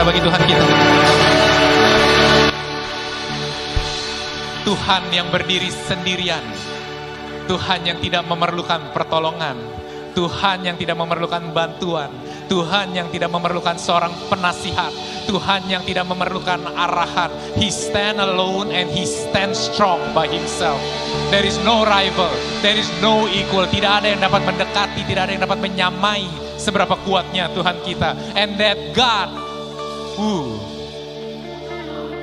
Kita bagi Tuhan kita. Tuhan yang berdiri sendirian. Tuhan yang tidak memerlukan pertolongan. Tuhan yang tidak memerlukan bantuan. Tuhan yang tidak memerlukan seorang penasihat. Tuhan yang tidak memerlukan arahan. He stand alone and he stand strong by himself. There is no rival. There is no equal. Tidak ada yang dapat mendekati. Tidak ada yang dapat menyamai seberapa kuatnya Tuhan kita. And that God, who,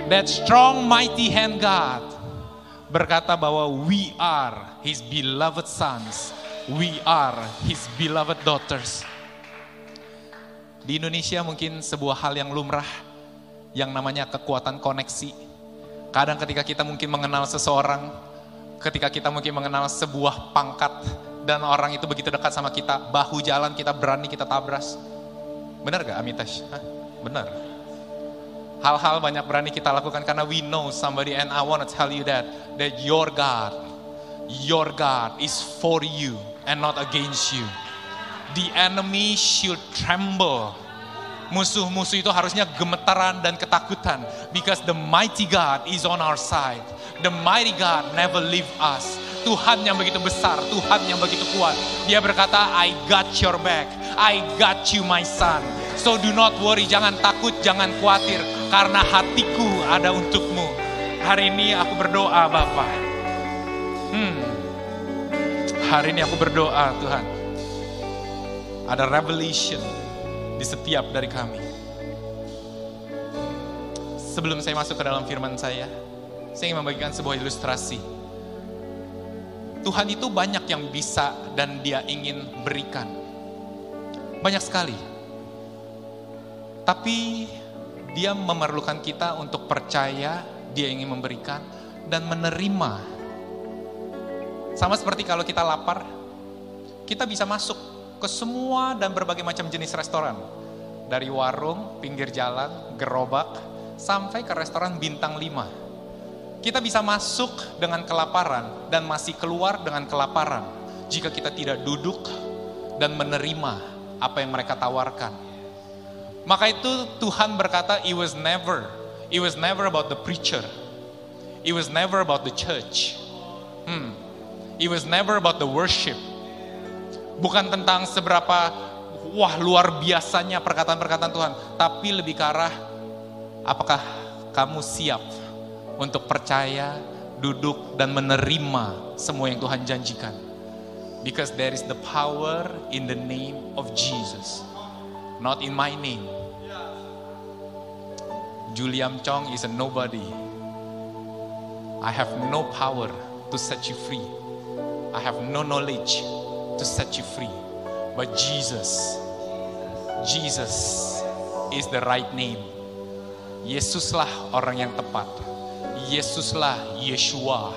that strong mighty hand God, berkata bahwa we are His beloved sons, we are His beloved daughters. Di Indonesia mungkin sebuah hal yang lumrah, yang namanya kekuatan koneksi. Kadang ketika kita mungkin mengenal seseorang, ketika kita mungkin mengenal sebuah pangkat, dan orang itu begitu dekat sama kita, bahu jalan kita berani kita tabras. Benar gak Amitesh? Hah? Benar. Hal-hal banyak berani kita lakukan karena we know somebody and I want to tell you that that your God, your God is for you and not against you. The enemy should tremble. Musuh-musuh itu harusnya gemetaran dan ketakutan because the mighty God is on our side. The mighty God never leave us. Tuhan yang begitu besar, Tuhan yang begitu kuat. Dia berkata, I got your back. I got you my son. So do not worry, jangan takut, jangan khawatir. Karena hatiku ada untukmu. Hari ini aku berdoa Bapak. Hmm. Hari ini aku berdoa Tuhan. Ada revelation di setiap dari kami. Sebelum saya masuk ke dalam firman saya, saya ingin membagikan sebuah ilustrasi. Tuhan itu banyak yang bisa dan dia ingin berikan. Banyak sekali. Tapi dia memerlukan kita untuk percaya, dia ingin memberikan dan menerima. Sama seperti kalau kita lapar, kita bisa masuk ke semua dan berbagai macam jenis restoran. Dari warung, pinggir jalan, gerobak, sampai ke restoran bintang 5 kita bisa masuk dengan kelaparan dan masih keluar dengan kelaparan jika kita tidak duduk dan menerima apa yang mereka tawarkan. Maka itu Tuhan berkata, it was never, it was never about the preacher, it was never about the church, hmm. it was never about the worship. Bukan tentang seberapa wah luar biasanya perkataan-perkataan Tuhan, tapi lebih ke arah apakah kamu siap untuk percaya, duduk, dan menerima semua yang Tuhan janjikan. Because there is the power in the name of Jesus, not in my name. Juliam Chong is a nobody. I have no power to set you free. I have no knowledge to set you free. But Jesus, Jesus is the right name. Yesuslah orang yang tepat. Yesuslah Yeshua,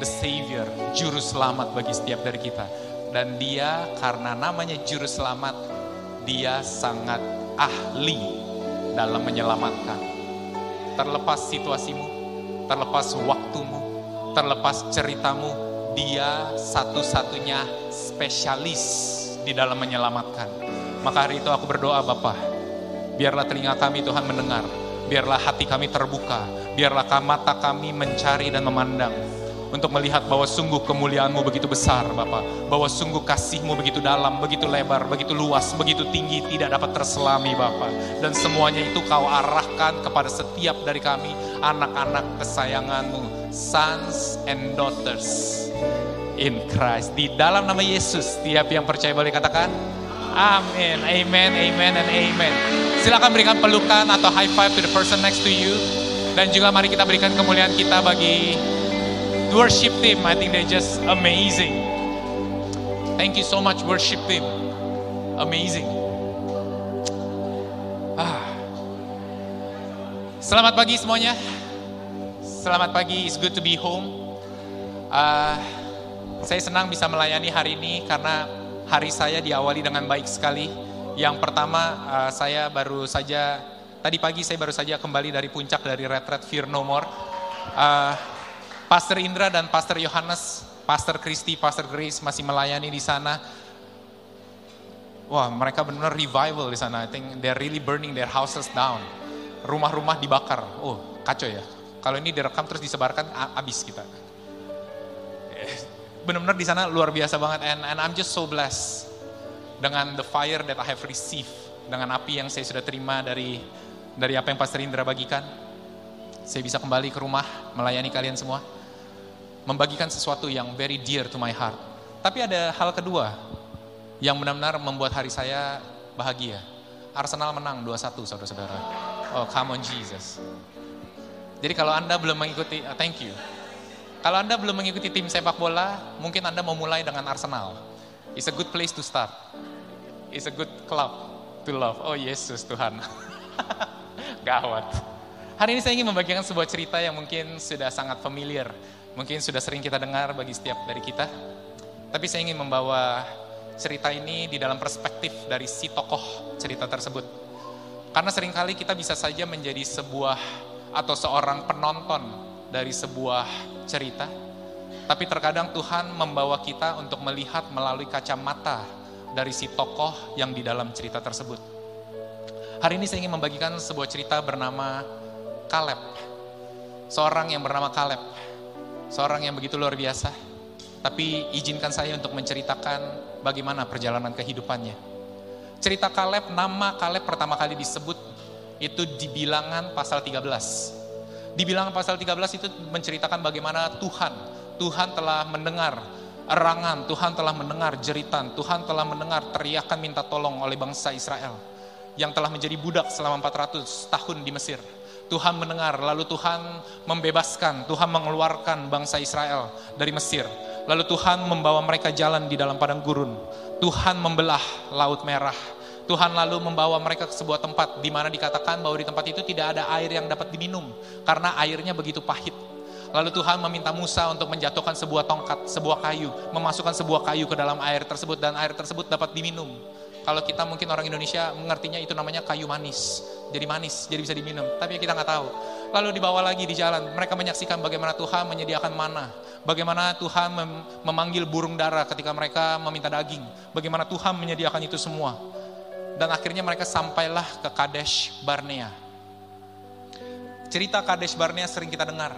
the Savior, Juru Selamat bagi setiap dari kita. Dan dia karena namanya Juru Selamat, dia sangat ahli dalam menyelamatkan. Terlepas situasimu, terlepas waktumu, terlepas ceritamu, dia satu-satunya spesialis di dalam menyelamatkan. Maka hari itu aku berdoa Bapak, biarlah telinga kami Tuhan mendengar, biarlah hati kami terbuka, biarlah mata kami mencari dan memandang untuk melihat bahwa sungguh kemuliaanmu begitu besar Bapak, bahwa sungguh kasihmu begitu dalam, begitu lebar, begitu luas, begitu tinggi, tidak dapat terselami Bapak. Dan semuanya itu kau arahkan kepada setiap dari kami, anak-anak kesayanganmu, sons and daughters in Christ. Di dalam nama Yesus, setiap yang percaya boleh katakan, Amin, amen, amen, and amen. Silakan berikan pelukan atau high five to the person next to you. Dan juga mari kita berikan kemuliaan kita bagi worship team. I think they just amazing. Thank you so much worship team. Amazing. Ah. Selamat pagi semuanya. Selamat pagi, it's good to be home. Uh, saya senang bisa melayani hari ini karena hari saya diawali dengan baik sekali. Yang pertama, uh, saya baru saja, tadi pagi saya baru saja kembali dari puncak dari retret Fear No More. Uh, Pastor Indra dan Pastor Yohanes, Pastor Christy, Pastor Grace masih melayani di sana. Wah, mereka benar revival di sana. I think they're really burning their houses down. Rumah-rumah dibakar. Oh, kacau ya. Kalau ini direkam terus disebarkan, abis kita. Benar-benar di sana luar biasa banget. And, and I'm just so blessed dengan the fire that I have received. Dengan api yang saya sudah terima dari dari apa yang Pastor Indra bagikan. Saya bisa kembali ke rumah, melayani kalian semua. Membagikan sesuatu yang very dear to my heart. Tapi ada hal kedua yang benar-benar membuat hari saya bahagia. Arsenal menang 2-1 saudara-saudara. Oh come on Jesus. Jadi kalau Anda belum mengikuti, uh, thank you. Kalau Anda belum mengikuti tim sepak bola, mungkin Anda mau mulai dengan Arsenal. It's a good place to start. It's a good club to love. Oh Yesus Tuhan. Gawat. Hari ini saya ingin membagikan sebuah cerita yang mungkin sudah sangat familiar. Mungkin sudah sering kita dengar bagi setiap dari kita. Tapi saya ingin membawa cerita ini di dalam perspektif dari si tokoh cerita tersebut. Karena sering kali kita bisa saja menjadi sebuah atau seorang penonton dari sebuah cerita, tapi terkadang Tuhan membawa kita untuk melihat melalui kacamata dari si tokoh yang di dalam cerita tersebut. Hari ini saya ingin membagikan sebuah cerita bernama Kaleb. Seorang yang bernama Kaleb. Seorang yang begitu luar biasa tapi izinkan saya untuk menceritakan bagaimana perjalanan kehidupannya. Cerita Kaleb, nama Kaleb pertama kali disebut itu di bilangan pasal 13. Di bilangan pasal 13 itu menceritakan bagaimana Tuhan, Tuhan telah mendengar erangan, Tuhan telah mendengar jeritan, Tuhan telah mendengar teriakan minta tolong oleh bangsa Israel yang telah menjadi budak selama 400 tahun di Mesir. Tuhan mendengar, lalu Tuhan membebaskan, Tuhan mengeluarkan bangsa Israel dari Mesir Lalu Tuhan membawa mereka jalan di dalam padang gurun. Tuhan membelah laut merah. Tuhan lalu membawa mereka ke sebuah tempat di mana dikatakan bahwa di tempat itu tidak ada air yang dapat diminum karena airnya begitu pahit. Lalu Tuhan meminta Musa untuk menjatuhkan sebuah tongkat, sebuah kayu, memasukkan sebuah kayu ke dalam air tersebut dan air tersebut dapat diminum. Kalau kita mungkin orang Indonesia mengertinya itu namanya kayu manis. Jadi manis, jadi bisa diminum. Tapi kita nggak tahu. Lalu dibawa lagi di jalan. Mereka menyaksikan bagaimana Tuhan menyediakan mana. Bagaimana Tuhan mem memanggil burung dara ketika mereka meminta daging. Bagaimana Tuhan menyediakan itu semua. Dan akhirnya mereka sampailah ke Kadesh Barnea. Cerita Kadesh Barnea sering kita dengar.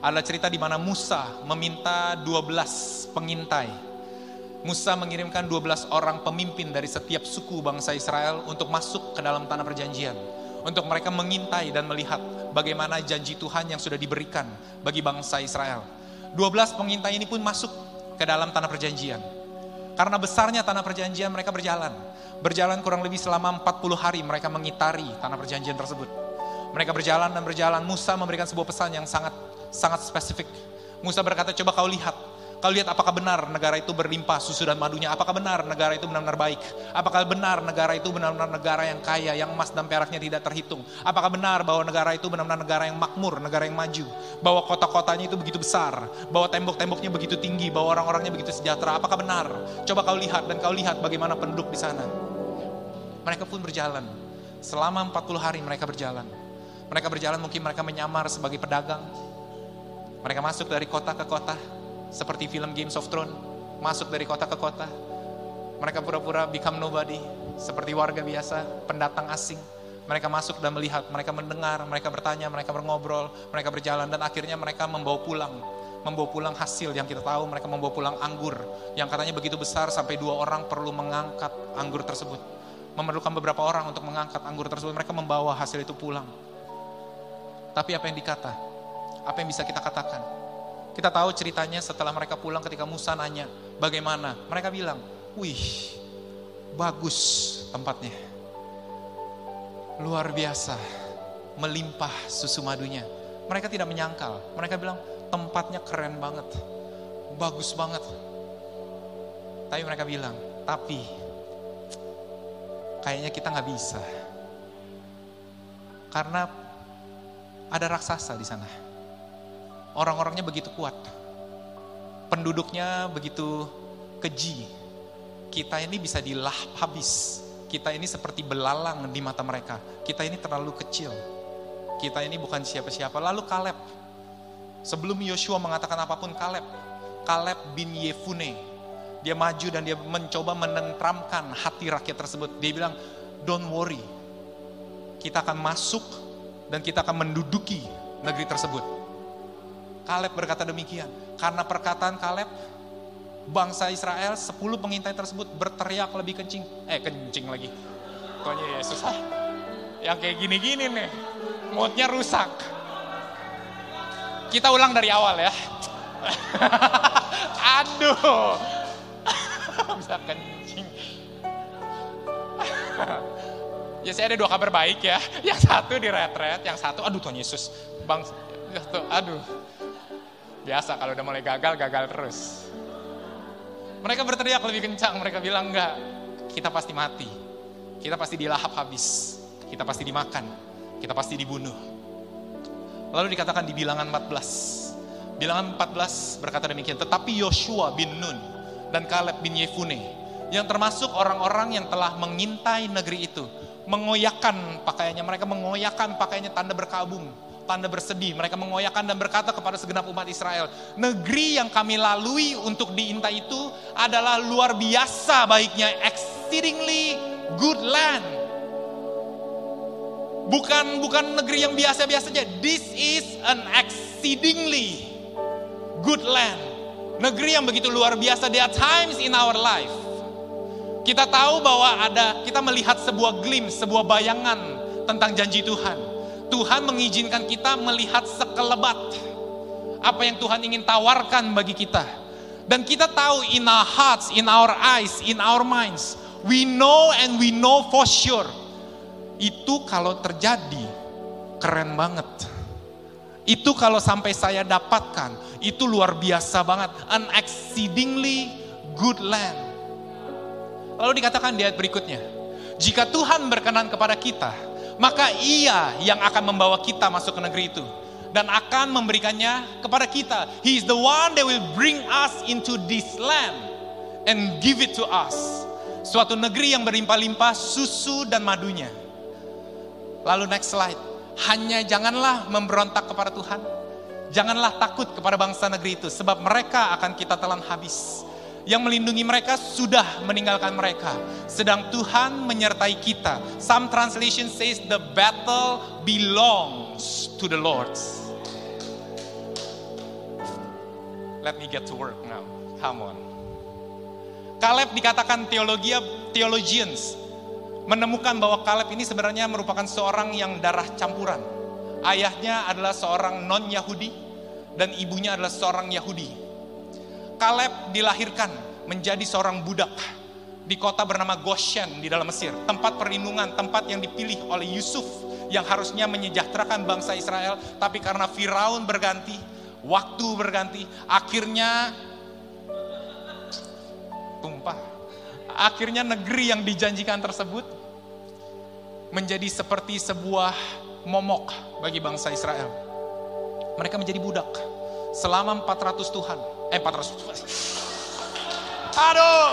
Ada cerita di mana Musa meminta 12 pengintai Musa mengirimkan 12 orang pemimpin dari setiap suku bangsa Israel untuk masuk ke dalam tanah perjanjian. Untuk mereka mengintai dan melihat bagaimana janji Tuhan yang sudah diberikan bagi bangsa Israel. 12 pengintai ini pun masuk ke dalam tanah perjanjian. Karena besarnya tanah perjanjian mereka berjalan. Berjalan kurang lebih selama 40 hari mereka mengitari tanah perjanjian tersebut. Mereka berjalan dan berjalan. Musa memberikan sebuah pesan yang sangat sangat spesifik. Musa berkata, coba kau lihat Kau lihat apakah benar negara itu berlimpah susu dan madunya? Apakah benar negara itu benar-benar baik? Apakah benar negara itu benar-benar negara yang kaya, yang emas dan peraknya tidak terhitung? Apakah benar bahwa negara itu benar-benar negara yang makmur, negara yang maju? Bahwa kota-kotanya itu begitu besar, bahwa tembok-temboknya begitu tinggi, bahwa orang-orangnya begitu sejahtera? Apakah benar? Coba kau lihat dan kau lihat bagaimana penduduk di sana. Mereka pun berjalan. Selama 40 hari mereka berjalan. Mereka berjalan mungkin mereka menyamar sebagai pedagang. Mereka masuk dari kota ke kota, seperti film Games of Thrones, masuk dari kota ke kota. Mereka pura-pura become nobody, seperti warga biasa, pendatang asing. Mereka masuk dan melihat, mereka mendengar, mereka bertanya, mereka berngobrol, mereka berjalan, dan akhirnya mereka membawa pulang. Membawa pulang hasil yang kita tahu, mereka membawa pulang anggur. Yang katanya begitu besar sampai dua orang perlu mengangkat anggur tersebut. Memerlukan beberapa orang untuk mengangkat anggur tersebut, mereka membawa hasil itu pulang. Tapi apa yang dikata? Apa yang bisa kita katakan? Kita tahu ceritanya setelah mereka pulang ketika Musa nanya, bagaimana? Mereka bilang, wih, bagus tempatnya. Luar biasa, melimpah susu madunya. Mereka tidak menyangkal, mereka bilang, tempatnya keren banget, bagus banget. Tapi mereka bilang, tapi kayaknya kita nggak bisa. Karena ada raksasa di sana. Orang-orangnya begitu kuat. Penduduknya begitu keji. Kita ini bisa dilah habis. Kita ini seperti belalang di mata mereka. Kita ini terlalu kecil. Kita ini bukan siapa-siapa. Lalu Kaleb. Sebelum Yosua mengatakan apa pun Kaleb. Kaleb bin Yefune. Dia maju dan dia mencoba menentramkan hati rakyat tersebut. Dia bilang, don't worry. Kita akan masuk dan kita akan menduduki negeri tersebut. Kaleb berkata demikian. Karena perkataan Kaleb, bangsa Israel, 10 pengintai tersebut berteriak lebih kencing. Eh kencing lagi. Tuanya Yesus. Ah, yang kayak gini-gini nih. Moodnya rusak. Kita ulang dari awal ya. Aduh. Bisa kencing. ya saya ada dua kabar baik ya. Yang satu di retret, yang satu aduh Tuhan Yesus. Bang, aduh. Biasa kalau udah mulai gagal, gagal terus. Mereka berteriak lebih kencang, mereka bilang enggak, kita pasti mati. Kita pasti dilahap habis. Kita pasti dimakan. Kita pasti dibunuh. Lalu dikatakan di bilangan 14. Bilangan 14 berkata demikian, tetapi Yoshua bin Nun dan Kaleb bin Yefune yang termasuk orang-orang yang telah mengintai negeri itu mengoyakkan pakaiannya, mereka mengoyakkan pakaiannya tanda berkabung, tanda bersedih. Mereka mengoyakkan dan berkata kepada segenap umat Israel, negeri yang kami lalui untuk diintai itu adalah luar biasa baiknya, exceedingly good land. Bukan bukan negeri yang biasa-biasa saja. This is an exceedingly good land. Negeri yang begitu luar biasa. There times in our life. Kita tahu bahwa ada, kita melihat sebuah glimpse, sebuah bayangan tentang janji Tuhan. Tuhan mengizinkan kita melihat sekelebat apa yang Tuhan ingin tawarkan bagi kita. Dan kita tahu in our hearts, in our eyes, in our minds, we know and we know for sure. Itu kalau terjadi keren banget. Itu kalau sampai saya dapatkan, itu luar biasa banget. An exceedingly good land. Lalu dikatakan di ayat berikutnya, jika Tuhan berkenan kepada kita, maka ia yang akan membawa kita masuk ke negeri itu dan akan memberikannya kepada kita. He is the one that will bring us into this land and give it to us. Suatu negeri yang berlimpah-limpah susu dan madunya. Lalu next slide. Hanya janganlah memberontak kepada Tuhan. Janganlah takut kepada bangsa negeri itu sebab mereka akan kita telan habis yang melindungi mereka sudah meninggalkan mereka. Sedang Tuhan menyertai kita. Some translation says the battle belongs to the Lord. Let me get to work now. Come on. Caleb dikatakan teologi theologians menemukan bahwa Caleb ini sebenarnya merupakan seorang yang darah campuran. Ayahnya adalah seorang non-Yahudi dan ibunya adalah seorang Yahudi. Kaleb dilahirkan menjadi seorang budak di kota bernama Goshen di dalam Mesir. Tempat perlindungan, tempat yang dipilih oleh Yusuf yang harusnya menyejahterakan bangsa Israel. Tapi karena Firaun berganti, waktu berganti, akhirnya tumpah. Akhirnya negeri yang dijanjikan tersebut menjadi seperti sebuah momok bagi bangsa Israel. Mereka menjadi budak selama 400 Tuhan. Eh 400 Tuhan. Aduh.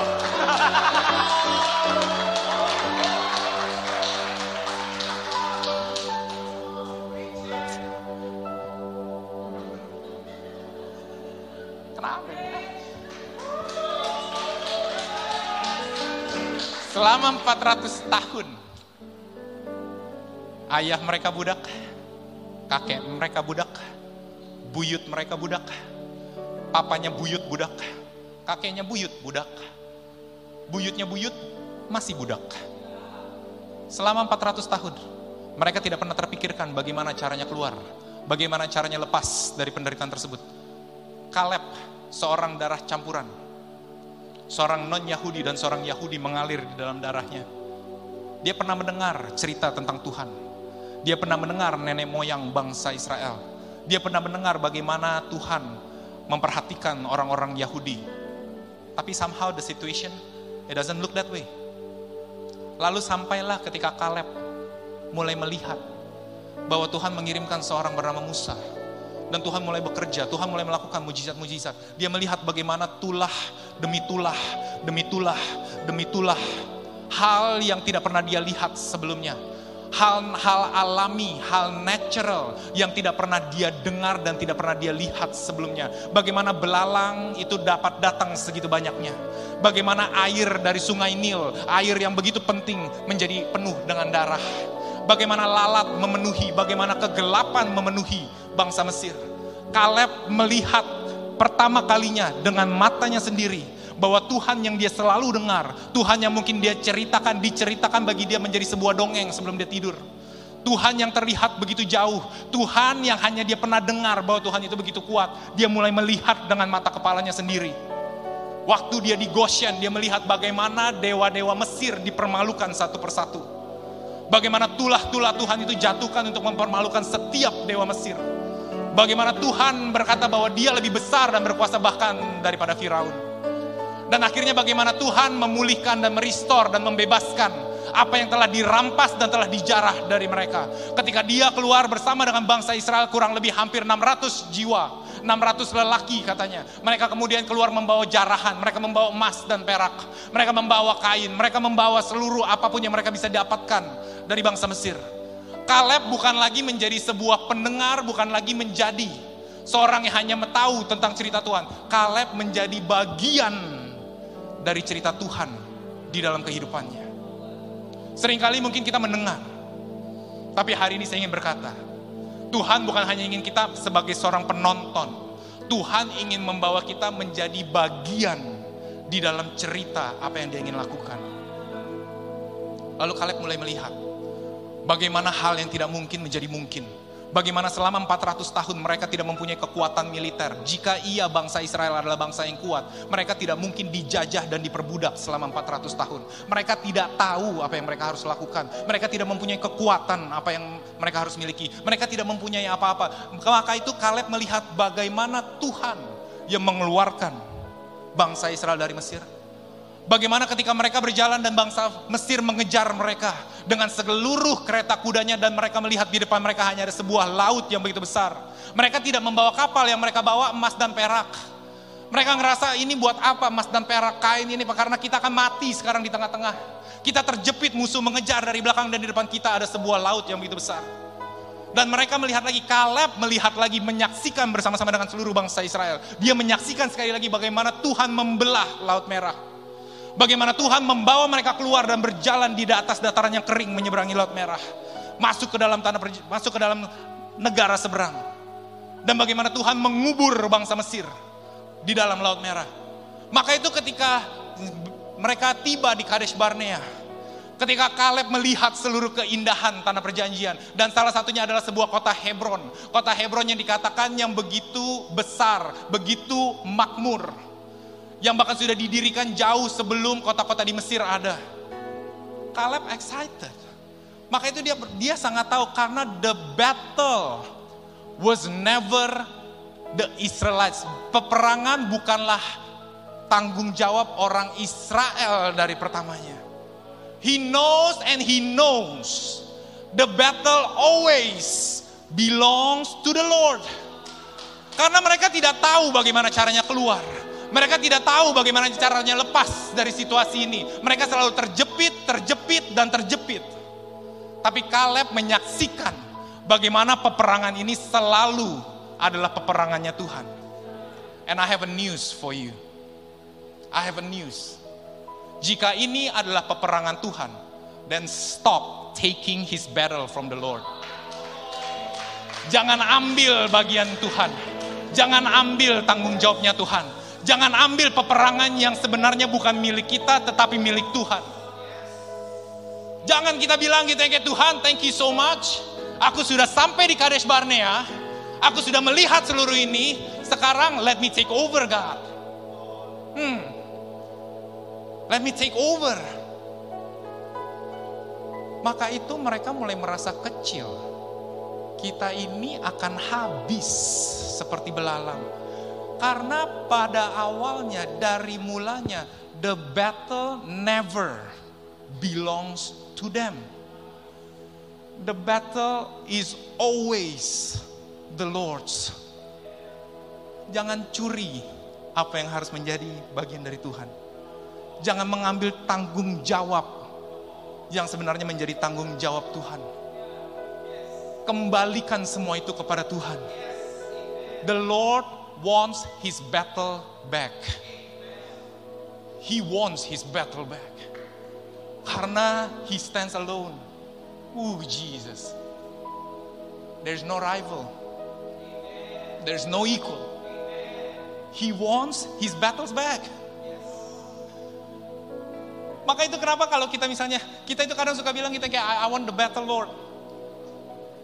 Selama 400 tahun ayah mereka budak, kakek mereka budak, buyut mereka budak, papanya buyut budak, kakeknya buyut budak, buyutnya buyut masih budak. Selama 400 tahun, mereka tidak pernah terpikirkan bagaimana caranya keluar, bagaimana caranya lepas dari penderitaan tersebut. Kaleb, seorang darah campuran, seorang non-Yahudi dan seorang Yahudi mengalir di dalam darahnya. Dia pernah mendengar cerita tentang Tuhan. Dia pernah mendengar nenek moyang bangsa Israel. Dia pernah mendengar bagaimana Tuhan memperhatikan orang-orang Yahudi. Tapi somehow the situation, it doesn't look that way. Lalu sampailah ketika Kaleb mulai melihat bahwa Tuhan mengirimkan seorang bernama Musa. Dan Tuhan mulai bekerja, Tuhan mulai melakukan mujizat-mujizat. Dia melihat bagaimana tulah demi tulah, demi tulah, demi tulah. Hal yang tidak pernah dia lihat sebelumnya. Hal-hal alami, hal natural yang tidak pernah dia dengar dan tidak pernah dia lihat sebelumnya. Bagaimana belalang itu dapat datang segitu banyaknya. Bagaimana air dari sungai Nil, air yang begitu penting menjadi penuh dengan darah bagaimana lalat memenuhi, bagaimana kegelapan memenuhi bangsa Mesir. Kaleb melihat pertama kalinya dengan matanya sendiri bahwa Tuhan yang dia selalu dengar, Tuhan yang mungkin dia ceritakan, diceritakan bagi dia menjadi sebuah dongeng sebelum dia tidur. Tuhan yang terlihat begitu jauh, Tuhan yang hanya dia pernah dengar bahwa Tuhan itu begitu kuat, dia mulai melihat dengan mata kepalanya sendiri. Waktu dia di Goshen, dia melihat bagaimana dewa-dewa Mesir dipermalukan satu persatu Bagaimana tulah-tulah Tuhan itu jatuhkan untuk mempermalukan setiap dewa Mesir. Bagaimana Tuhan berkata bahwa dia lebih besar dan berkuasa bahkan daripada Firaun. Dan akhirnya bagaimana Tuhan memulihkan dan merestore dan membebaskan apa yang telah dirampas dan telah dijarah dari mereka. Ketika dia keluar bersama dengan bangsa Israel kurang lebih hampir 600 jiwa 600 lelaki katanya. Mereka kemudian keluar membawa jarahan, mereka membawa emas dan perak, mereka membawa kain, mereka membawa seluruh apa pun yang mereka bisa dapatkan dari bangsa Mesir. Kaleb bukan lagi menjadi sebuah pendengar, bukan lagi menjadi seorang yang hanya tahu tentang cerita Tuhan. Kaleb menjadi bagian dari cerita Tuhan di dalam kehidupannya. Seringkali mungkin kita mendengar, tapi hari ini saya ingin berkata, Tuhan bukan hanya ingin kita sebagai seorang penonton. Tuhan ingin membawa kita menjadi bagian di dalam cerita apa yang dia ingin lakukan. Lalu Kaleb mulai melihat bagaimana hal yang tidak mungkin menjadi mungkin Bagaimana selama 400 tahun mereka tidak mempunyai kekuatan militer. Jika ia bangsa Israel adalah bangsa yang kuat, mereka tidak mungkin dijajah dan diperbudak selama 400 tahun. Mereka tidak tahu apa yang mereka harus lakukan. Mereka tidak mempunyai kekuatan apa yang mereka harus miliki. Mereka tidak mempunyai apa-apa. Maka itu Kaleb melihat bagaimana Tuhan yang mengeluarkan bangsa Israel dari Mesir. Bagaimana ketika mereka berjalan dan bangsa Mesir mengejar mereka dengan seluruh kereta kudanya dan mereka melihat di depan mereka hanya ada sebuah laut yang begitu besar. Mereka tidak membawa kapal yang mereka bawa emas dan perak. Mereka ngerasa ini buat apa emas dan perak kain ini karena kita akan mati sekarang di tengah-tengah. Kita terjepit musuh mengejar dari belakang dan di depan kita ada sebuah laut yang begitu besar. Dan mereka melihat lagi, Kaleb melihat lagi, menyaksikan bersama-sama dengan seluruh bangsa Israel. Dia menyaksikan sekali lagi bagaimana Tuhan membelah Laut Merah Bagaimana Tuhan membawa mereka keluar dan berjalan di atas dataran yang kering menyeberangi Laut Merah. Masuk ke dalam tanah masuk ke dalam negara seberang. Dan bagaimana Tuhan mengubur bangsa Mesir di dalam Laut Merah. Maka itu ketika mereka tiba di Kadesh Barnea, ketika Kaleb melihat seluruh keindahan tanah perjanjian dan salah satunya adalah sebuah kota Hebron. Kota Hebron yang dikatakan yang begitu besar, begitu makmur yang bahkan sudah didirikan jauh sebelum kota-kota di Mesir ada. Caleb excited. Maka itu dia dia sangat tahu karena the battle was never the Israelites. Peperangan bukanlah tanggung jawab orang Israel dari pertamanya. He knows and he knows the battle always belongs to the Lord. Karena mereka tidak tahu bagaimana caranya keluar. Mereka tidak tahu bagaimana caranya lepas dari situasi ini. Mereka selalu terjepit, terjepit, dan terjepit. Tapi Kaleb menyaksikan bagaimana peperangan ini selalu adalah peperangannya Tuhan. And I have a news for you. I have a news. Jika ini adalah peperangan Tuhan, then stop taking his battle from the Lord. Jangan ambil bagian Tuhan. Jangan ambil tanggung jawabnya Tuhan Jangan ambil peperangan yang sebenarnya bukan milik kita tetapi milik Tuhan. Jangan kita bilang gitu ya Tuhan, thank you so much. Aku sudah sampai di Kadesh Barnea. Aku sudah melihat seluruh ini. Sekarang let me take over God. Hmm. Let me take over. Maka itu mereka mulai merasa kecil. Kita ini akan habis seperti belalang karena pada awalnya dari mulanya the battle never belongs to them. The battle is always the Lord's. Jangan curi apa yang harus menjadi bagian dari Tuhan. Jangan mengambil tanggung jawab yang sebenarnya menjadi tanggung jawab Tuhan. Kembalikan semua itu kepada Tuhan. The Lord wants his battle back. He wants his battle back. Karena he stands alone. Ooh, Jesus. There's no rival. There's no equal. He wants his battles back. Maka itu kenapa kalau kita misalnya, kita itu kadang suka bilang kita kayak I, I want the battle Lord.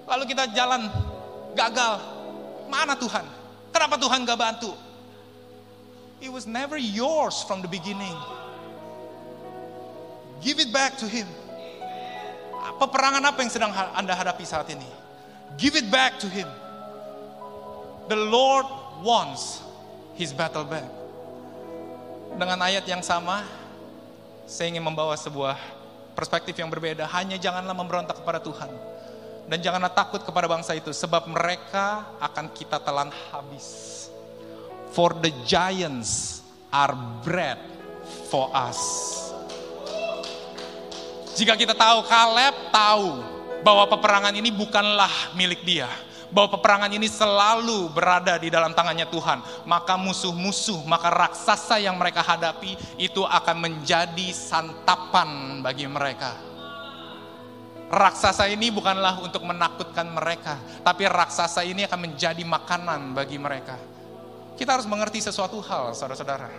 Lalu kita jalan gagal. Mana Tuhan? Kenapa Tuhan gak bantu? It was never yours from the beginning. Give it back to Him. Peperangan apa yang sedang Anda hadapi saat ini? Give it back to Him. The Lord wants His battle back. Dengan ayat yang sama, saya ingin membawa sebuah perspektif yang berbeda. Hanya janganlah memberontak kepada Tuhan. Dan janganlah takut kepada bangsa itu, sebab mereka akan kita telan habis. For the giants are bread for us. Jika kita tahu, Kaleb tahu bahwa peperangan ini bukanlah milik dia bahwa peperangan ini selalu berada di dalam tangannya Tuhan, maka musuh-musuh, maka raksasa yang mereka hadapi itu akan menjadi santapan bagi mereka. Raksasa ini bukanlah untuk menakutkan mereka, tapi raksasa ini akan menjadi makanan bagi mereka. Kita harus mengerti sesuatu hal, saudara-saudara.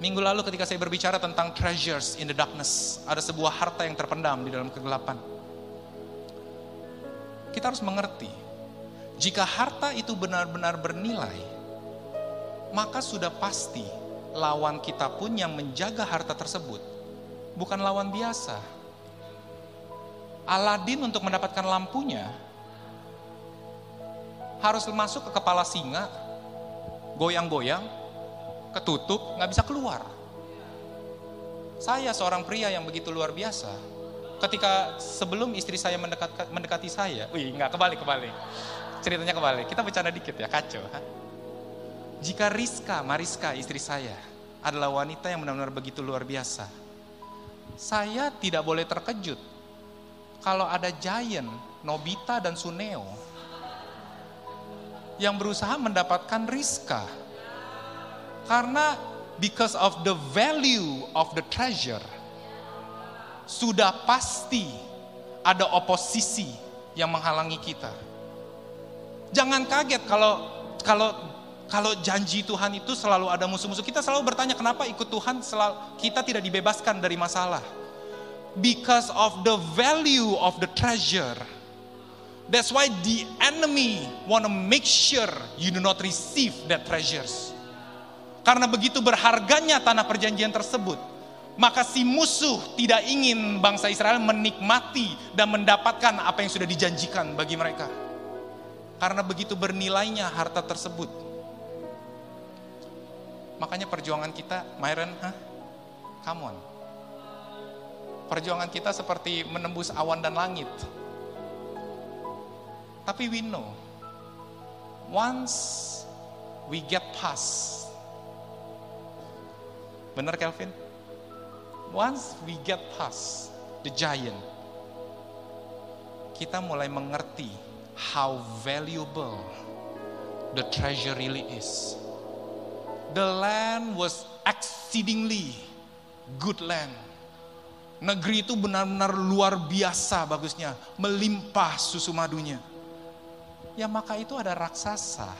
Minggu lalu ketika saya berbicara tentang treasures in the darkness, ada sebuah harta yang terpendam di dalam kegelapan kita harus mengerti, jika harta itu benar-benar bernilai, maka sudah pasti lawan kita pun yang menjaga harta tersebut bukan lawan biasa. Aladin untuk mendapatkan lampunya harus masuk ke kepala singa, goyang-goyang, ketutup, nggak bisa keluar. Saya seorang pria yang begitu luar biasa, ketika sebelum istri saya mendekat, mendekati saya, wih nggak kebalik kebalik, ceritanya kebalik. Kita bercanda dikit ya, kacau. Ha? Jika Rizka, Mariska istri saya adalah wanita yang benar-benar begitu luar biasa, saya tidak boleh terkejut kalau ada giant, Nobita dan Suneo yang berusaha mendapatkan Rizka. Karena because of the value of the treasure, sudah pasti ada oposisi yang menghalangi kita. Jangan kaget kalau kalau kalau janji Tuhan itu selalu ada musuh-musuh. Kita selalu bertanya kenapa ikut Tuhan selalu kita tidak dibebaskan dari masalah. Because of the value of the treasure. That's why the enemy want to make sure you do not receive that treasures. Karena begitu berharganya tanah perjanjian tersebut, maka si musuh tidak ingin bangsa Israel menikmati dan mendapatkan apa yang sudah dijanjikan bagi mereka. Karena begitu bernilainya harta tersebut. Makanya perjuangan kita, Myron, huh? come on. Perjuangan kita seperti menembus awan dan langit. Tapi we know, once we get past, benar Kelvin? Once we get past the giant, kita mulai mengerti how valuable the treasure really is. The land was exceedingly good land. Negeri itu benar-benar luar biasa bagusnya, melimpah susu madunya. Ya maka itu ada raksasa.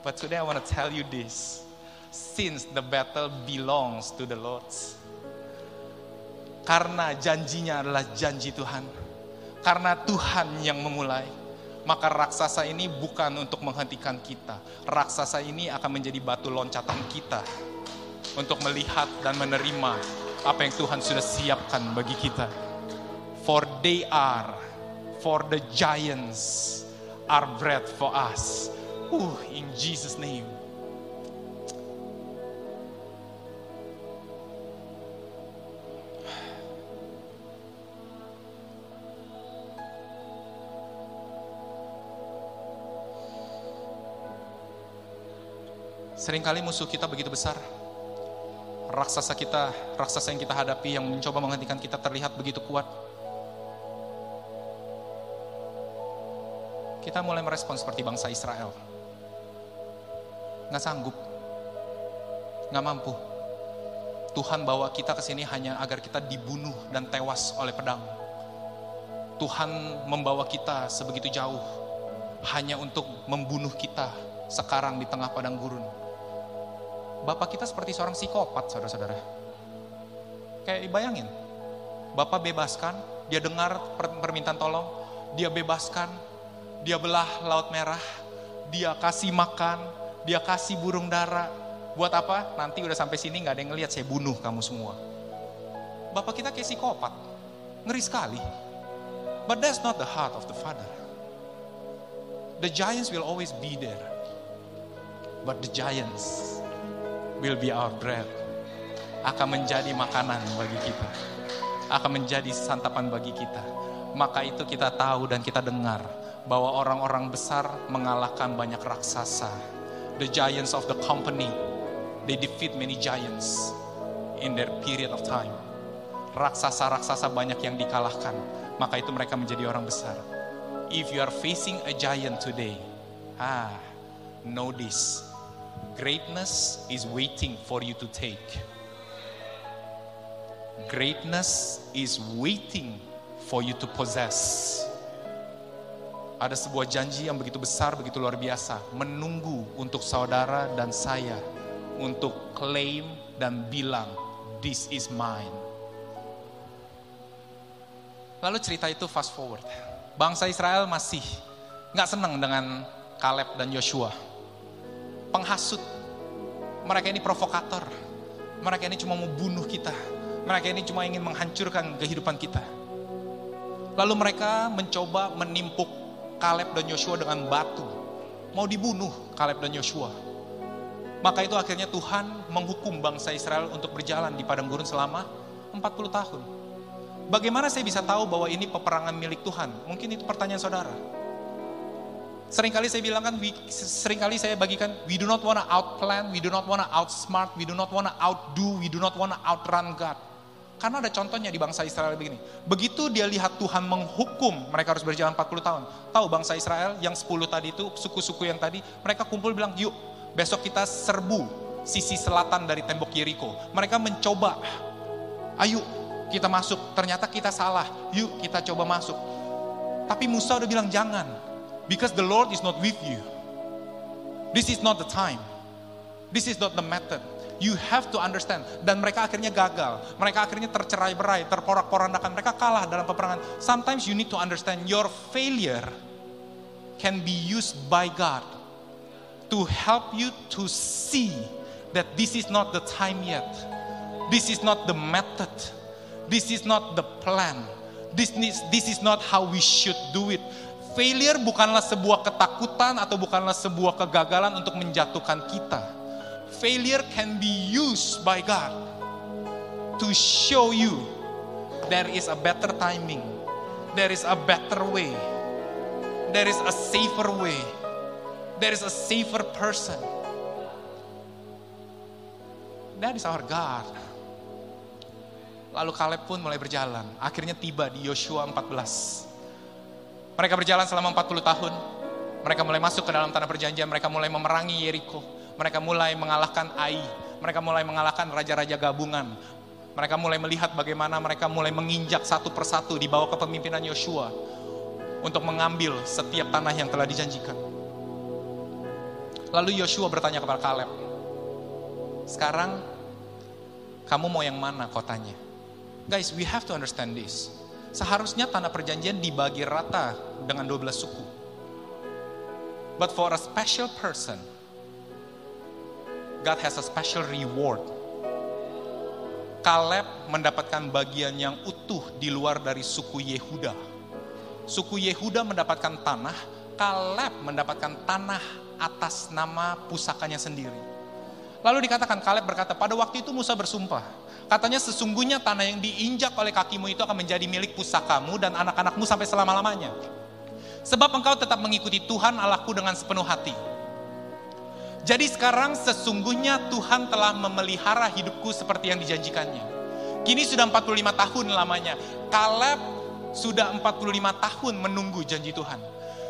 But today I want to tell you this. Since the battle belongs to the Lord's, karena janjinya adalah janji Tuhan. Karena Tuhan yang memulai. Maka raksasa ini bukan untuk menghentikan kita. Raksasa ini akan menjadi batu loncatan kita. Untuk melihat dan menerima apa yang Tuhan sudah siapkan bagi kita. For they are, for the giants are bred for us. Uh, in Jesus name. Seringkali musuh kita begitu besar. Raksasa kita, raksasa yang kita hadapi yang mencoba menghentikan kita terlihat begitu kuat. Kita mulai merespon seperti bangsa Israel. Nggak sanggup. Nggak mampu. Tuhan bawa kita ke sini hanya agar kita dibunuh dan tewas oleh pedang. Tuhan membawa kita sebegitu jauh hanya untuk membunuh kita sekarang di tengah padang gurun. Bapak kita seperti seorang psikopat, saudara-saudara. Kayak bayangin, Bapak bebaskan, dia dengar permintaan tolong, dia bebaskan, dia belah laut merah, dia kasih makan, dia kasih burung dara. Buat apa? Nanti udah sampai sini nggak ada yang ngeliat saya bunuh kamu semua. Bapak kita kayak psikopat, ngeri sekali. But that's not the heart of the Father. The giants will always be there. But the giants will be our bread. Akan menjadi makanan bagi kita. Akan menjadi santapan bagi kita. Maka itu kita tahu dan kita dengar bahwa orang-orang besar mengalahkan banyak raksasa. The giants of the company, they defeat many giants in their period of time. Raksasa-raksasa banyak yang dikalahkan, maka itu mereka menjadi orang besar. If you are facing a giant today, ah, know this, greatness is waiting for you to take. Greatness is waiting for you to possess. Ada sebuah janji yang begitu besar, begitu luar biasa, menunggu untuk saudara dan saya untuk claim dan bilang, "This is mine." Lalu cerita itu fast forward. Bangsa Israel masih nggak senang dengan Kaleb dan Joshua. Penghasut. Mereka ini provokator. Mereka ini cuma mau bunuh kita. Mereka ini cuma ingin menghancurkan kehidupan kita. Lalu mereka mencoba menimpuk Kaleb dan Joshua dengan batu. Mau dibunuh Kaleb dan Joshua. Maka itu akhirnya Tuhan menghukum bangsa Israel untuk berjalan di padang gurun selama 40 tahun. Bagaimana saya bisa tahu bahwa ini peperangan milik Tuhan? Mungkin itu pertanyaan saudara. Seringkali saya bilang kan, we, sering kali saya bagikan, we do not wanna outplan, we do not wanna outsmart, we do not wanna outdo, we do not wanna outrun God. Karena ada contohnya di bangsa Israel begini. Begitu dia lihat Tuhan menghukum, mereka harus berjalan 40 tahun. Tahu bangsa Israel yang 10 tadi itu, suku-suku yang tadi, mereka kumpul bilang, yuk besok kita serbu sisi selatan dari tembok Yeriko. Mereka mencoba, ayo kita masuk, ternyata kita salah, yuk kita coba masuk. Tapi Musa udah bilang jangan, because the Lord is not with you. This is not the time. This is not the method. You have to understand. Dan mereka akhirnya gagal. Mereka akhirnya tercerai berai, terporak-porandakan. Mereka kalah dalam peperangan. Sometimes you need to understand your failure can be used by God to help you to see that this is not the time yet. This is not the method. This is not the plan. This is, this is not how we should do it. Failure bukanlah sebuah ketakutan atau bukanlah sebuah kegagalan untuk menjatuhkan kita. Failure can be used by God to show you there is a better timing. There is a better way. There is a safer way. There is a safer person. That is our God. Lalu Kaleb pun mulai berjalan. Akhirnya tiba di Yosua 14. Mereka berjalan selama 40 tahun. Mereka mulai masuk ke dalam tanah perjanjian. Mereka mulai memerangi Yeriko. Mereka mulai mengalahkan Ai. Mereka mulai mengalahkan raja-raja gabungan. Mereka mulai melihat bagaimana mereka mulai menginjak satu persatu di bawah kepemimpinan Yosua untuk mengambil setiap tanah yang telah dijanjikan. Lalu Yosua bertanya kepada Kaleb, sekarang kamu mau yang mana kotanya? Guys, we have to understand this. Seharusnya tanah perjanjian dibagi rata dengan 12 suku. But for a special person, God has a special reward. Kaleb mendapatkan bagian yang utuh di luar dari suku Yehuda. Suku Yehuda mendapatkan tanah, Kaleb mendapatkan tanah atas nama pusakanya sendiri. Lalu dikatakan Kaleb berkata, pada waktu itu Musa bersumpah. Katanya sesungguhnya tanah yang diinjak oleh kakimu itu akan menjadi milik pusakamu dan anak-anakmu sampai selama-lamanya. Sebab engkau tetap mengikuti Tuhan Allahku dengan sepenuh hati. Jadi sekarang sesungguhnya Tuhan telah memelihara hidupku seperti yang dijanjikannya. Kini sudah 45 tahun lamanya. Kaleb sudah 45 tahun menunggu janji Tuhan.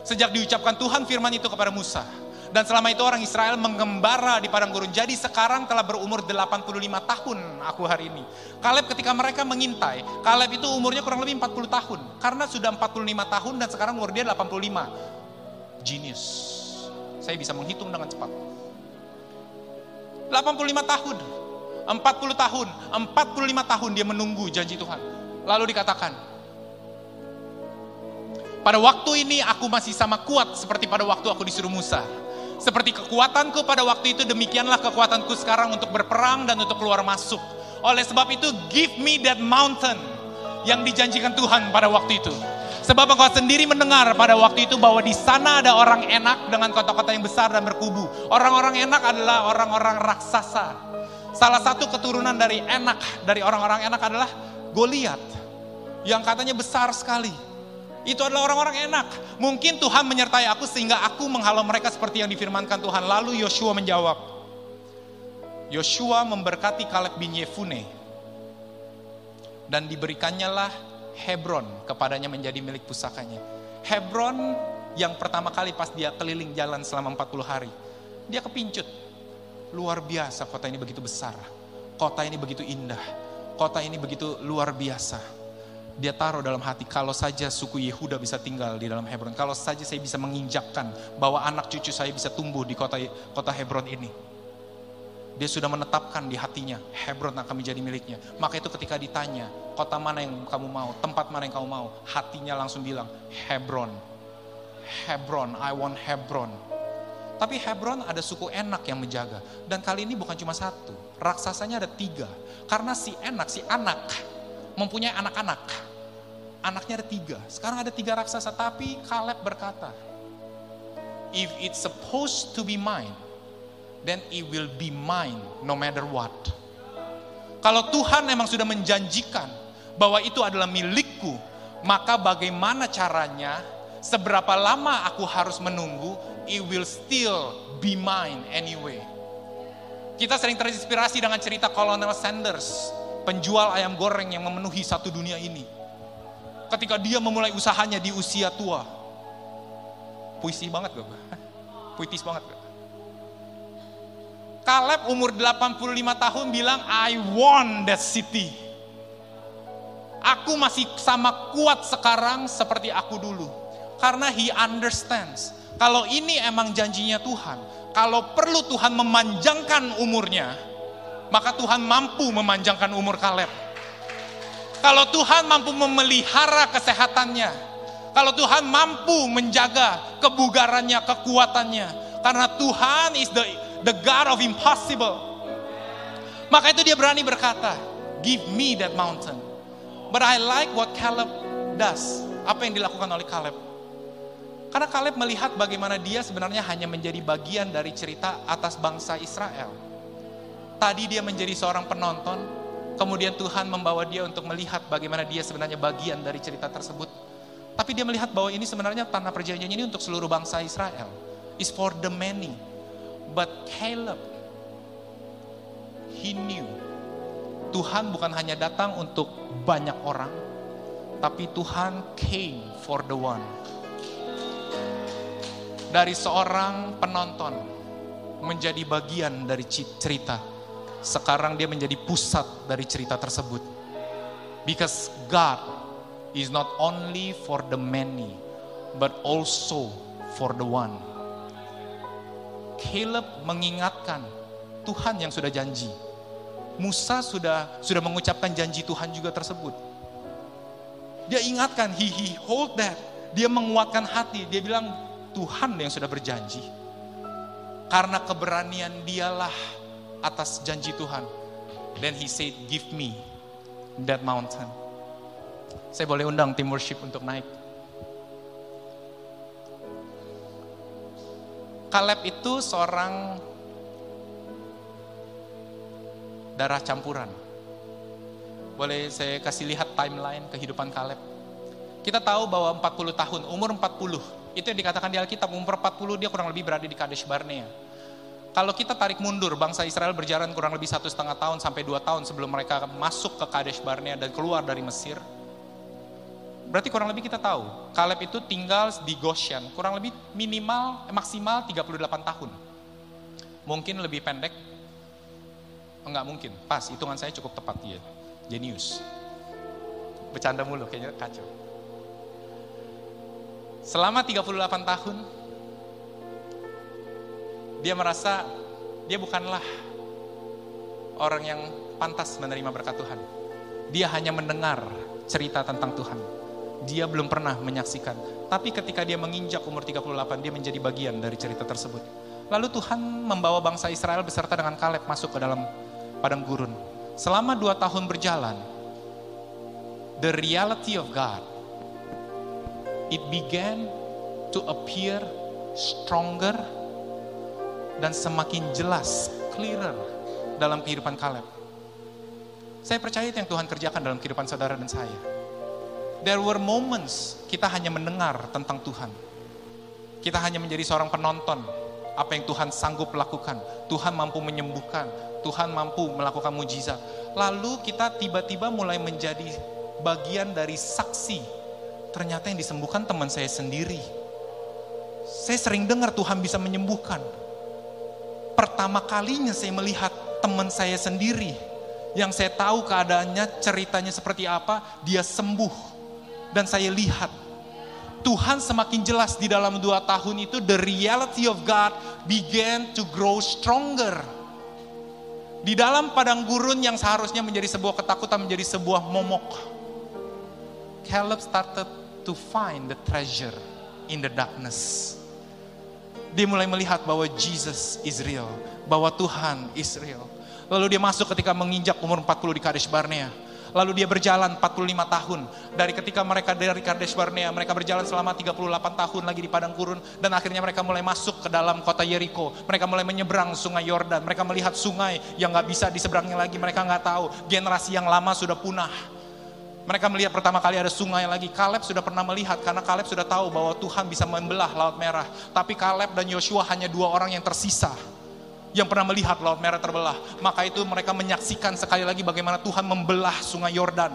Sejak diucapkan Tuhan firman itu kepada Musa. Dan selama itu orang Israel mengembara di padang gurun. Jadi sekarang telah berumur 85 tahun aku hari ini. Kaleb ketika mereka mengintai, Kaleb itu umurnya kurang lebih 40 tahun. Karena sudah 45 tahun dan sekarang umur dia 85. Genius. Saya bisa menghitung dengan cepat. 85 tahun, 40 tahun, 45 tahun dia menunggu janji Tuhan. Lalu dikatakan, pada waktu ini aku masih sama kuat seperti pada waktu aku disuruh Musa. Seperti kekuatanku pada waktu itu, demikianlah kekuatanku sekarang untuk berperang dan untuk keluar masuk. Oleh sebab itu, give me that mountain yang dijanjikan Tuhan pada waktu itu. Sebab engkau sendiri mendengar pada waktu itu bahwa di sana ada orang enak dengan kota-kota yang besar dan berkubu. Orang-orang enak adalah orang-orang raksasa. Salah satu keturunan dari enak, dari orang-orang enak adalah Goliat. Yang katanya besar sekali. Itu adalah orang-orang enak. Mungkin Tuhan menyertai aku sehingga aku menghalau mereka seperti yang difirmankan Tuhan. Lalu Yosua menjawab. Yosua memberkati Kaleb bin Yefune. Dan diberikannya lah Hebron kepadanya menjadi milik pusakanya. Hebron yang pertama kali pas dia keliling jalan selama 40 hari. Dia kepincut. Luar biasa kota ini begitu besar. Kota ini begitu indah. Kota ini begitu luar biasa. Dia taruh dalam hati, kalau saja suku Yehuda bisa tinggal di dalam Hebron. Kalau saja saya bisa menginjakkan bahwa anak cucu saya bisa tumbuh di kota kota Hebron ini dia sudah menetapkan di hatinya, Hebron akan menjadi miliknya. Maka itu ketika ditanya, kota mana yang kamu mau, tempat mana yang kamu mau, hatinya langsung bilang, Hebron. Hebron, I want Hebron. Tapi Hebron ada suku enak yang menjaga. Dan kali ini bukan cuma satu, raksasanya ada tiga. Karena si enak, si anak, mempunyai anak-anak. Anaknya ada tiga. Sekarang ada tiga raksasa, tapi Kaleb berkata, If it's supposed to be mine, then it will be mine no matter what. Kalau Tuhan memang sudah menjanjikan bahwa itu adalah milikku, maka bagaimana caranya, seberapa lama aku harus menunggu, it will still be mine anyway. Kita sering terinspirasi dengan cerita Colonel Sanders, penjual ayam goreng yang memenuhi satu dunia ini. Ketika dia memulai usahanya di usia tua. Puisi banget gak? Puitis banget gak? Kaleb umur 85 tahun bilang, I want that city. Aku masih sama kuat sekarang seperti aku dulu. Karena he understands. Kalau ini emang janjinya Tuhan. Kalau perlu Tuhan memanjangkan umurnya. Maka Tuhan mampu memanjangkan umur Kaleb. Kalau Tuhan mampu memelihara kesehatannya. Kalau Tuhan mampu menjaga kebugarannya, kekuatannya. Karena Tuhan is the the God of impossible. Maka itu dia berani berkata, give me that mountain. But I like what Caleb does. Apa yang dilakukan oleh Caleb? Karena Caleb melihat bagaimana dia sebenarnya hanya menjadi bagian dari cerita atas bangsa Israel. Tadi dia menjadi seorang penonton, kemudian Tuhan membawa dia untuk melihat bagaimana dia sebenarnya bagian dari cerita tersebut. Tapi dia melihat bahwa ini sebenarnya tanah perjanjian ini untuk seluruh bangsa Israel. Is for the many. But Caleb, he knew Tuhan bukan hanya datang untuk banyak orang, tapi Tuhan came for the one. Dari seorang penonton menjadi bagian dari cerita. Sekarang dia menjadi pusat dari cerita tersebut. Because God is not only for the many, but also for the one. Caleb mengingatkan Tuhan yang sudah janji. Musa sudah sudah mengucapkan janji Tuhan juga tersebut. Dia ingatkan, he, he hold that. Dia menguatkan hati. Dia bilang, Tuhan yang sudah berjanji. Karena keberanian dialah atas janji Tuhan. Then he said, give me that mountain. Saya boleh undang tim worship untuk naik. Kaleb itu seorang darah campuran. Boleh saya kasih lihat timeline kehidupan Kaleb. Kita tahu bahwa 40 tahun, umur 40, itu yang dikatakan di Alkitab, umur 40 dia kurang lebih berada di Kadesh Barnea. Kalau kita tarik mundur, bangsa Israel berjalan kurang lebih satu setengah tahun sampai dua tahun sebelum mereka masuk ke Kadesh Barnea dan keluar dari Mesir. Berarti kurang lebih kita tahu, Kaleb itu tinggal di Goshen, kurang lebih minimal, eh, maksimal 38 tahun. Mungkin lebih pendek, enggak mungkin, pas, hitungan saya cukup tepat ya, jenius. Bercanda mulu, kayaknya kacau. Selama 38 tahun, dia merasa dia bukanlah orang yang pantas menerima berkat Tuhan. Dia hanya mendengar cerita tentang Tuhan. Dia belum pernah menyaksikan. Tapi ketika dia menginjak umur 38, dia menjadi bagian dari cerita tersebut. Lalu Tuhan membawa bangsa Israel beserta dengan Kaleb masuk ke dalam padang gurun. Selama dua tahun berjalan, the reality of God, it began to appear stronger dan semakin jelas, clearer dalam kehidupan Kaleb. Saya percaya itu yang Tuhan kerjakan dalam kehidupan saudara dan saya. There were moments kita hanya mendengar tentang Tuhan. Kita hanya menjadi seorang penonton apa yang Tuhan sanggup lakukan. Tuhan mampu menyembuhkan, Tuhan mampu melakukan mujizat. Lalu kita tiba-tiba mulai menjadi bagian dari saksi. Ternyata yang disembuhkan teman saya sendiri. Saya sering dengar Tuhan bisa menyembuhkan pertama kalinya saya melihat teman saya sendiri yang saya tahu keadaannya, ceritanya seperti apa, dia sembuh. Dan saya lihat Tuhan semakin jelas di dalam dua tahun itu the reality of God began to grow stronger. Di dalam padang gurun yang seharusnya menjadi sebuah ketakutan menjadi sebuah momok. Caleb started to find the treasure in the darkness dia mulai melihat bahwa Jesus is real, bahwa Tuhan is real. Lalu dia masuk ketika menginjak umur 40 di Kadesh Barnea. Lalu dia berjalan 45 tahun. Dari ketika mereka dari Kadesh Barnea, mereka berjalan selama 38 tahun lagi di padang gurun. Dan akhirnya mereka mulai masuk ke dalam kota Yeriko. Mereka mulai menyeberang sungai Yordan. Mereka melihat sungai yang gak bisa diseberangnya lagi. Mereka gak tahu generasi yang lama sudah punah mereka melihat pertama kali ada sungai lagi. Kaleb sudah pernah melihat karena Kaleb sudah tahu bahwa Tuhan bisa membelah Laut Merah. Tapi Kaleb dan Yosua hanya dua orang yang tersisa yang pernah melihat Laut Merah terbelah. Maka itu mereka menyaksikan sekali lagi bagaimana Tuhan membelah sungai Yordan.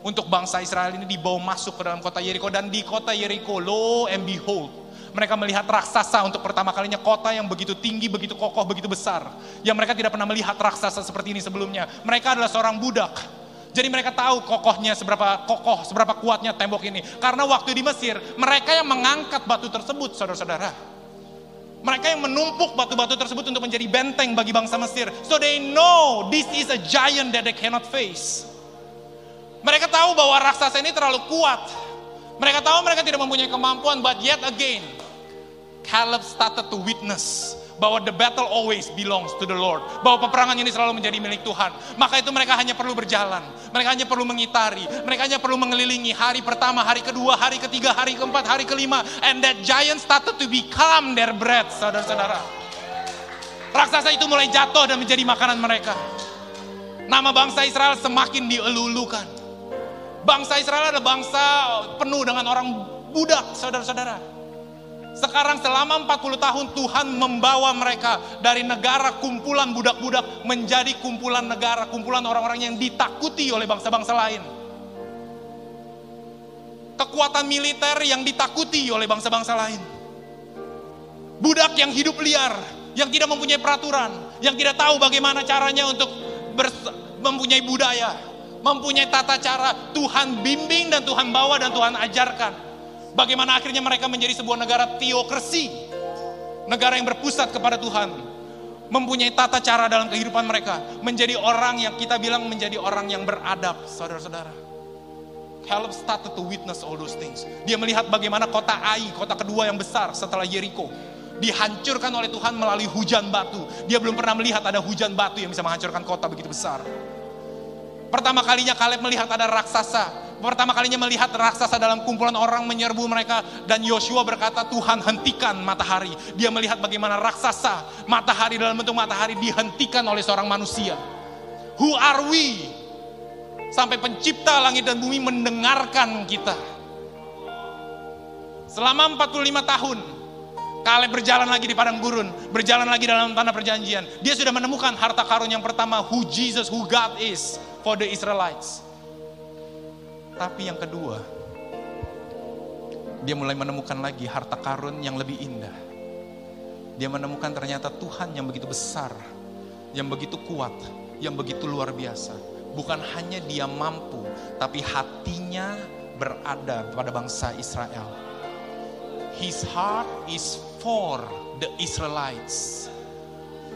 Untuk bangsa Israel ini dibawa masuk ke dalam kota Yeriko. Dan di kota Yeriko, lo and behold, mereka melihat raksasa untuk pertama kalinya kota yang begitu tinggi, begitu kokoh, begitu besar. Yang mereka tidak pernah melihat raksasa seperti ini sebelumnya. Mereka adalah seorang budak jadi mereka tahu kokohnya seberapa kokoh, seberapa kuatnya tembok ini. Karena waktu di Mesir, mereka yang mengangkat batu tersebut, saudara-saudara. Mereka yang menumpuk batu-batu tersebut untuk menjadi benteng bagi bangsa Mesir. So they know this is a giant that they cannot face. Mereka tahu bahwa raksasa ini terlalu kuat. Mereka tahu mereka tidak mempunyai kemampuan, but yet again, Caleb started to witness bahwa the battle always belongs to the Lord. Bahwa peperangan ini selalu menjadi milik Tuhan. Maka itu mereka hanya perlu berjalan. Mereka hanya perlu mengitari. Mereka hanya perlu mengelilingi hari pertama, hari kedua, hari ketiga, hari keempat, hari kelima. And that giant started to become their bread, saudara-saudara. Raksasa itu mulai jatuh dan menjadi makanan mereka. Nama bangsa Israel semakin dielulukan. Bangsa Israel adalah bangsa penuh dengan orang budak, saudara-saudara. Sekarang selama 40 tahun Tuhan membawa mereka dari negara kumpulan budak-budak menjadi kumpulan negara, kumpulan orang-orang yang ditakuti oleh bangsa-bangsa lain. Kekuatan militer yang ditakuti oleh bangsa-bangsa lain. Budak yang hidup liar, yang tidak mempunyai peraturan, yang tidak tahu bagaimana caranya untuk mempunyai budaya, mempunyai tata cara. Tuhan bimbing dan Tuhan bawa dan Tuhan ajarkan Bagaimana akhirnya mereka menjadi sebuah negara teokrasi. Negara yang berpusat kepada Tuhan. Mempunyai tata cara dalam kehidupan mereka. Menjadi orang yang kita bilang menjadi orang yang beradab, saudara-saudara. Caleb started to witness all those things. Dia melihat bagaimana kota Ai, kota kedua yang besar setelah Jericho, dihancurkan oleh Tuhan melalui hujan batu. Dia belum pernah melihat ada hujan batu yang bisa menghancurkan kota begitu besar. Pertama kalinya Caleb melihat ada raksasa pertama kalinya melihat raksasa dalam kumpulan orang menyerbu mereka dan Yosua berkata Tuhan hentikan matahari. Dia melihat bagaimana raksasa matahari dalam bentuk matahari dihentikan oleh seorang manusia. Who are we? Sampai pencipta langit dan bumi mendengarkan kita. Selama 45 tahun Kaleb berjalan lagi di padang gurun, berjalan lagi dalam tanah perjanjian. Dia sudah menemukan harta karun yang pertama, who Jesus, who God is for the Israelites. Tapi yang kedua, dia mulai menemukan lagi harta karun yang lebih indah. Dia menemukan ternyata Tuhan yang begitu besar, yang begitu kuat, yang begitu luar biasa. Bukan hanya dia mampu, tapi hatinya berada pada bangsa Israel. His heart is for the Israelites.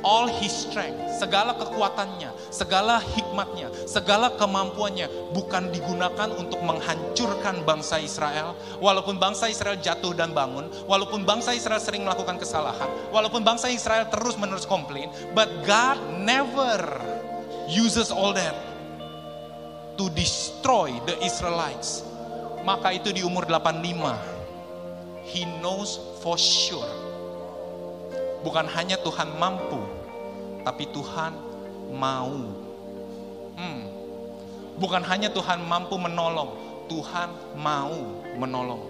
All his strength, segala kekuatannya, segala hikmatnya, segala kemampuannya bukan digunakan untuk menghancurkan bangsa Israel. Walaupun bangsa Israel jatuh dan bangun, walaupun bangsa Israel sering melakukan kesalahan, walaupun bangsa Israel terus menerus komplain, but God never uses all that to destroy the Israelites. Maka itu di umur 85, he knows for sure bukan hanya Tuhan mampu, tapi Tuhan mau. Hmm. Bukan hanya Tuhan mampu menolong, Tuhan mau menolong.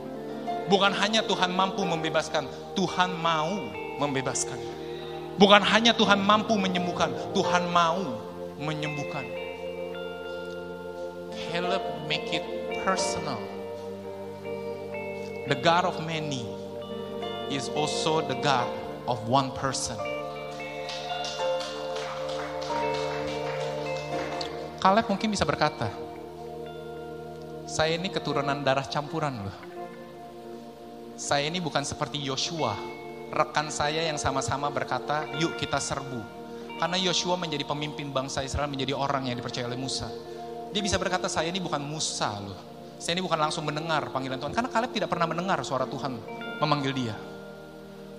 Bukan hanya Tuhan mampu membebaskan, Tuhan mau membebaskan. Bukan hanya Tuhan mampu menyembuhkan, Tuhan mau menyembuhkan. Caleb make it personal. The God of many is also the God of one person. Kaleb mungkin bisa berkata, saya ini keturunan darah campuran loh. Saya ini bukan seperti Yosua, rekan saya yang sama-sama berkata, yuk kita serbu. Karena Yosua menjadi pemimpin bangsa Israel, menjadi orang yang dipercaya oleh Musa. Dia bisa berkata, saya ini bukan Musa loh. Saya ini bukan langsung mendengar panggilan Tuhan. Karena Kaleb tidak pernah mendengar suara Tuhan memanggil dia.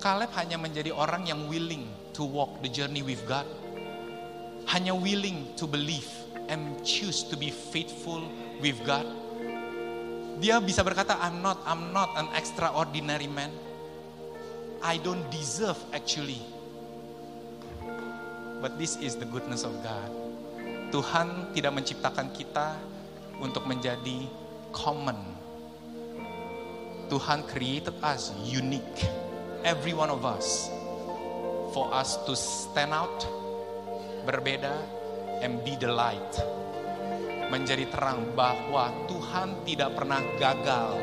Kaleb hanya menjadi orang yang willing to walk the journey with God. Hanya willing to believe and choose to be faithful with God. Dia bisa berkata, I'm not, I'm not an extraordinary man. I don't deserve actually. But this is the goodness of God. Tuhan tidak menciptakan kita untuk menjadi common. Tuhan created us unique every one of us for us to stand out, berbeda, and be the light. Menjadi terang bahwa Tuhan tidak pernah gagal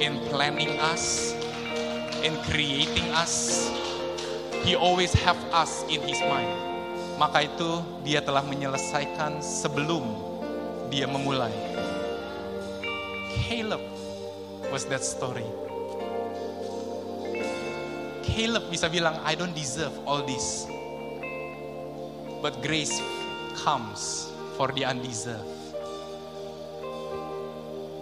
in planning us, in creating us. He always have us in his mind. Maka itu dia telah menyelesaikan sebelum dia memulai. Caleb was that story. Caleb bisa bilang, I don't deserve all this. But grace comes for the undeserved.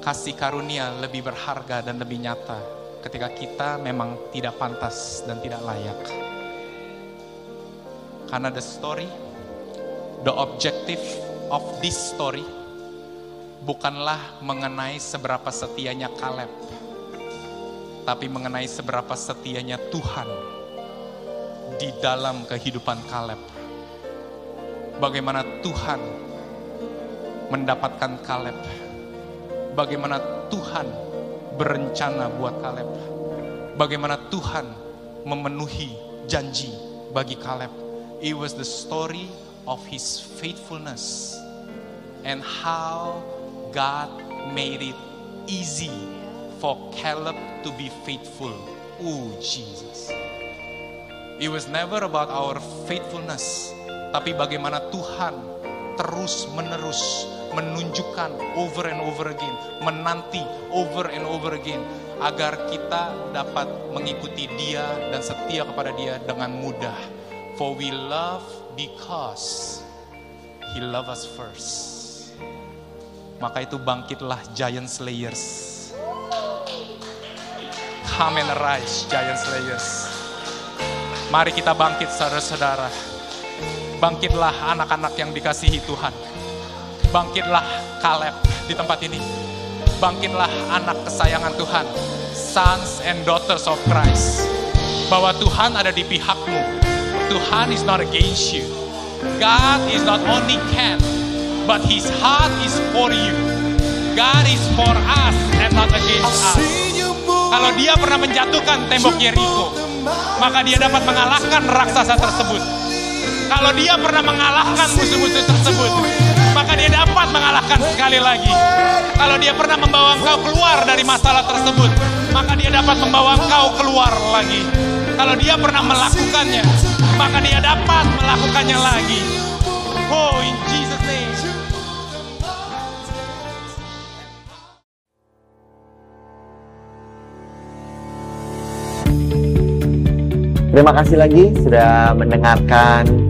Kasih karunia lebih berharga dan lebih nyata ketika kita memang tidak pantas dan tidak layak. Karena the story, the objective of this story bukanlah mengenai seberapa setianya Caleb tapi mengenai seberapa setianya Tuhan di dalam kehidupan Kaleb. Bagaimana Tuhan mendapatkan Kaleb. Bagaimana Tuhan berencana buat Kaleb. Bagaimana Tuhan memenuhi janji bagi Kaleb. It was the story of his faithfulness and how God made it easy for Caleb to be faithful. Oh, Jesus. It was never about our faithfulness, tapi bagaimana Tuhan terus menerus menunjukkan over and over again, menanti over and over again, agar kita dapat mengikuti Dia dan setia kepada Dia dengan mudah. For we love because He love us first. Maka itu bangkitlah giant slayers Come and arise, giant slayers. Mari kita bangkit saudara-saudara. Bangkitlah anak-anak yang dikasihi Tuhan. Bangkitlah Kaleb di tempat ini. Bangkitlah anak kesayangan Tuhan. Sons and daughters of Christ. Bahwa Tuhan ada di pihakmu. Tuhan is not against you. God is not only can, but his heart is for you. God is for us and not against us. Kalau dia pernah menjatuhkan tembok Yeriko, maka dia dapat mengalahkan raksasa tersebut. Kalau dia pernah mengalahkan musuh-musuh tersebut, maka dia dapat mengalahkan sekali lagi. Kalau dia pernah membawa engkau keluar dari masalah tersebut, maka dia dapat membawa engkau keluar lagi. Kalau dia pernah melakukannya, maka dia dapat melakukannya lagi. Oh, in Jesus name. Terima kasih lagi sudah mendengarkan